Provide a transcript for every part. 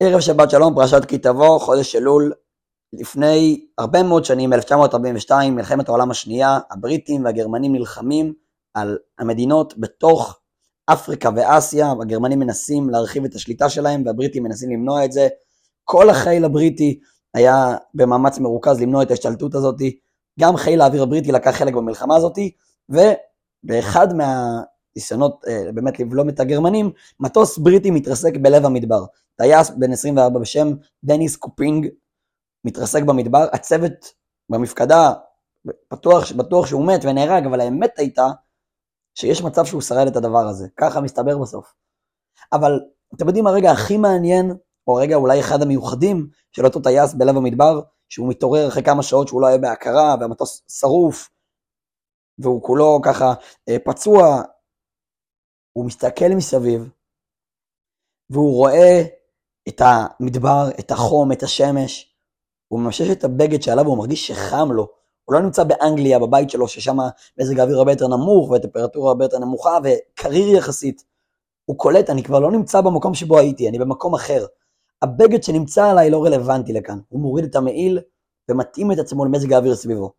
ערב שבת שלום, פרשת כי תבוא, חודש אלול, לפני הרבה מאוד שנים, 1942, מלחמת העולם השנייה, הבריטים והגרמנים נלחמים על המדינות בתוך אפריקה ואסיה, הגרמנים מנסים להרחיב את השליטה שלהם והבריטים מנסים למנוע את זה. כל החיל הבריטי היה במאמץ מרוכז למנוע את ההשתלטות הזאת, גם חיל האוויר הבריטי לקח חלק במלחמה הזאת, ובאחד מהניסיונות אה, באמת לבלום את הגרמנים, מטוס בריטי מתרסק בלב המדבר. טייס בן 24 בשם דניס קופינג מתרסק במדבר, הצוות במפקדה בטוח, בטוח שהוא מת ונהרג, אבל האמת הייתה שיש מצב שהוא שרד את הדבר הזה, ככה מסתבר בסוף. אבל אתם יודעים הרגע הכי מעניין, או הרגע אולי אחד המיוחדים של אותו טייס בלב המדבר, שהוא מתעורר אחרי כמה שעות שהוא לא היה בהכרה, והמטוס שרוף, והוא כולו ככה אה, פצוע, הוא מסתכל מסביב, והוא רואה את המדבר, את החום, את השמש, הוא ממשש את הבגד שעליו והוא מרגיש שחם לו. הוא לא נמצא באנגליה, בבית שלו, ששם מזג האוויר הרבה יותר נמוך והטמפרטורה הרבה יותר נמוכה וקריר יחסית. הוא קולט, אני כבר לא נמצא במקום שבו הייתי, אני במקום אחר. הבגד שנמצא עליי לא רלוונטי לכאן. הוא מוריד את המעיל ומתאים את עצמו למזג האוויר סביבו.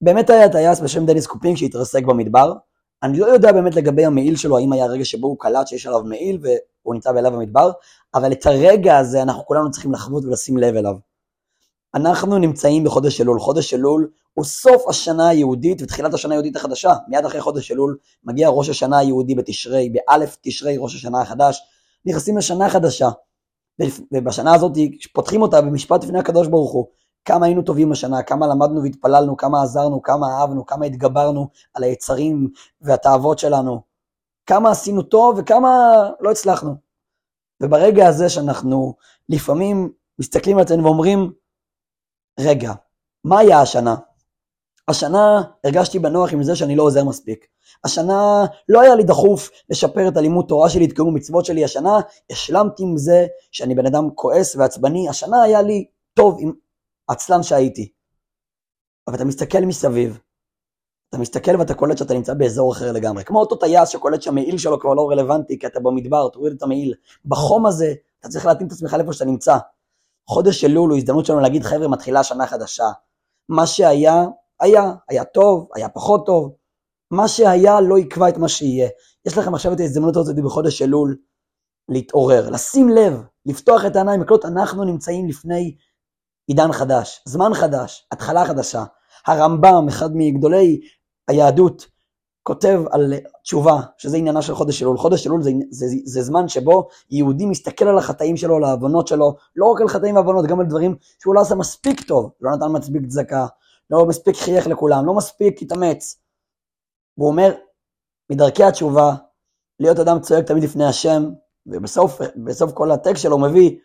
באמת היה טייס בשם דניס קופינג שהתרסק במדבר. אני לא יודע באמת לגבי המעיל שלו, האם היה רגע שבו הוא קלט שיש עליו מעיל והוא נמצא בלב המדבר, אבל את הרגע הזה אנחנו כולנו צריכים לחוות ולשים לב אליו. אנחנו נמצאים בחודש אלול. חודש אלול הוא סוף השנה היהודית ותחילת השנה היהודית החדשה. מיד אחרי חודש אלול מגיע ראש השנה היהודי בתשרי, באלף תשרי ראש השנה החדש. נכנסים לשנה חדשה. ובשנה הזאת פותחים אותה במשפט לפני הקדוש ברוך הוא. כמה היינו טובים השנה, כמה למדנו והתפללנו, כמה עזרנו, כמה אהבנו, כמה התגברנו על היצרים והתאוות שלנו. כמה עשינו טוב וכמה לא הצלחנו. וברגע הזה שאנחנו לפעמים מסתכלים על עצמנו ואומרים, רגע, מה היה השנה? השנה הרגשתי בנוח עם זה שאני לא עוזר מספיק. השנה לא היה לי דחוף לשפר את הלימוד תורה שלי, את קיום המצוות שלי. השנה השלמתי עם זה שאני בן אדם כועס ועצבני. השנה היה לי טוב עם עצלן שהייתי. אבל אתה מסתכל מסביב, אתה מסתכל ואתה קולט שאתה נמצא באזור אחר לגמרי. כמו אותו טייס שקולט שהמעיל שלו כבר לא רלוונטי, כי אתה במדבר, תוריד את המעיל. בחום הזה, אתה צריך להתאים את עצמך לאיפה שאתה נמצא. חודש אלול הוא הזדמנות שלנו להגיד חבר'ה מתחילה שנה חדשה. מה שהיה, היה, היה טוב, היה פחות טוב. מה שהיה לא יקבע את מה שיהיה. יש לכם עכשיו את ההזדמנות הזאת בחודש אלול להתעורר, לשים לב, לפתוח את העיניים, לקלוט אנחנו נמצאים לפני עידן חדש, זמן חדש, התחלה חדשה. הרמב"ם, אחד מגדולי היהדות, כותב על תשובה, שזה עניינה של חודש אלול. חודש אלול זה, זה, זה, זה זמן שבו יהודי מסתכל על החטאים שלו, על העוונות שלו, לא רק על חטאים ועוונות, גם על דברים שהוא לא עשה מספיק טוב, לא נתן מספיק צדקה, לא מספיק חייך לכולם, לא מספיק התאמץ. והוא אומר, מדרכי התשובה, להיות אדם צועק תמיד לפני השם, ובסוף כל הטקסט שלו מביא,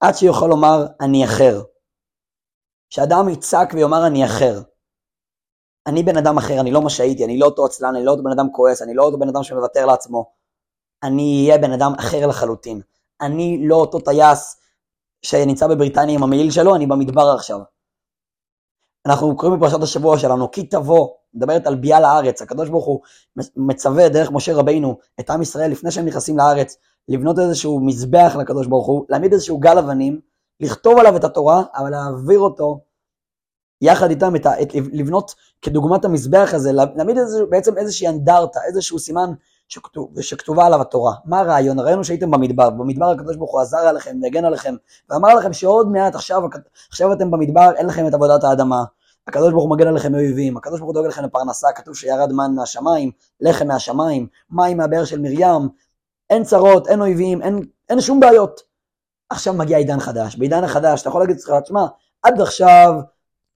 עד שיוכל לומר, אני אחר. שאדם יצעק ויאמר, אני אחר. אני בן אדם אחר, אני לא מה שהייתי, אני לא אותו עצלן, אני לא אותו בן אדם כועס, אני לא אותו בן אדם שמוותר לעצמו. אני אהיה בן אדם אחר לחלוטין. אני לא אותו טייס שנמצא בבריטניה עם המעיל שלו, אני במדבר עכשיו. אנחנו קוראים בפרשת השבוע שלנו, כי תבוא, מדברת על ביאה לארץ, הקדוש ברוך הוא מצווה דרך משה רבינו את עם ישראל לפני שהם נכנסים לארץ, לבנות איזשהו מזבח לקדוש ברוך הוא, להעמיד איזשהו גל אבנים, לכתוב עליו את התורה, אבל להעביר אותו יחד איתם, את ה, את, לבנות כדוגמת המזבח הזה, להעמיד בעצם איזושהי אנדרטה, איזשהו סימן שכתוב, שכתובה עליו התורה. מה הרעיון? הרעיון הוא שהייתם במדבר, במדבר הקדוש ברוך הוא עזר עליכם והגן עליכם, ואמר לכם שעוד מעט עכשיו, עכשיו אתם במדבר, אין לכם את עבודת האדמה. הקדוש ברוך הוא מגן עליכם מאויבים, הקדוש ברוך הוא דואג לכם לפרנסה, כתוב שירד מן מהשמיים, לחם מהשמיים, מים מהבאר של מרים, אין צרות, אין אויבים, אין, אין שום בעיות. עכשיו מגיע עידן חדש, בעידן החדש אתה יכול להגיד לך, תשמע, עד עכשיו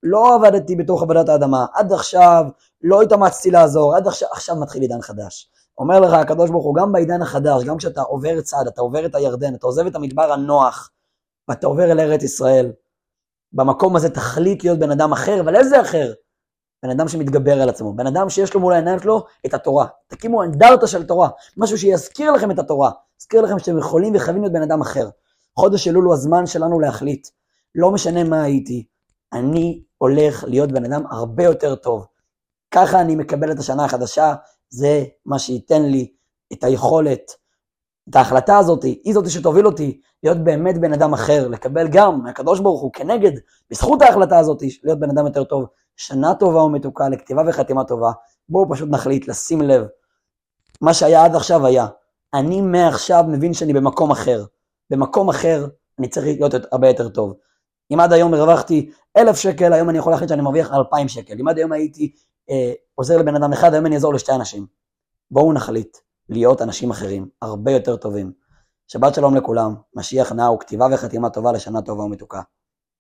לא עבדתי בתוך עבודת האדמה, עד עכשיו לא התאמצתי לעזור, עד עכשיו, עכשיו מתחיל עידן חדש. אומר לך הקדוש ברוך הוא, גם בעידן החדש, גם כשאתה עובר צד, אתה עובר את הירדן, אתה עוזב את המדבר הנוח, ואתה עובר אל ארץ ישראל, במקום הזה תחליט להיות בן אדם אחר, אבל איזה אחר? בן אדם שמתגבר על עצמו, בן אדם שיש לו מול העיניים שלו את התורה. תקימו אנדרטה של תורה, משהו שיזכיר לכם את התורה, יזכיר לכם שאתם יכולים וחייבים להיות בן אדם אחר. חודש אלול הוא הזמן שלנו להחליט. לא משנה מה הייתי, אני הולך להיות בן אדם הרבה יותר טוב. ככה אני מקבל את השנה החדשה, זה מה שייתן לי את היכולת את ההחלטה הזאת, היא זאת שתוביל אותי להיות באמת בן אדם אחר, לקבל גם מהקדוש ברוך הוא כנגד, בזכות ההחלטה הזאת, להיות בן אדם יותר טוב. שנה טובה ומתוקה לכתיבה וחתימה טובה. בואו פשוט נחליט לשים לב. מה שהיה עד עכשיו היה. אני מעכשיו מבין שאני במקום אחר. במקום אחר אני צריך להיות הרבה יותר טוב. אם עד היום הרווחתי אלף שקל, היום אני יכול להחליט שאני מרוויח אלפיים שקל. אם עד היום הייתי אה, עוזר לבן אדם אחד, היום אני אעזור לשתי אנשים. בואו נחליט להיות אנשים אחרים, הרבה יותר טובים. שבת שלום לכולם, משיח נע וכתיבה וחתימה טובה לשנה טובה ומתוקה.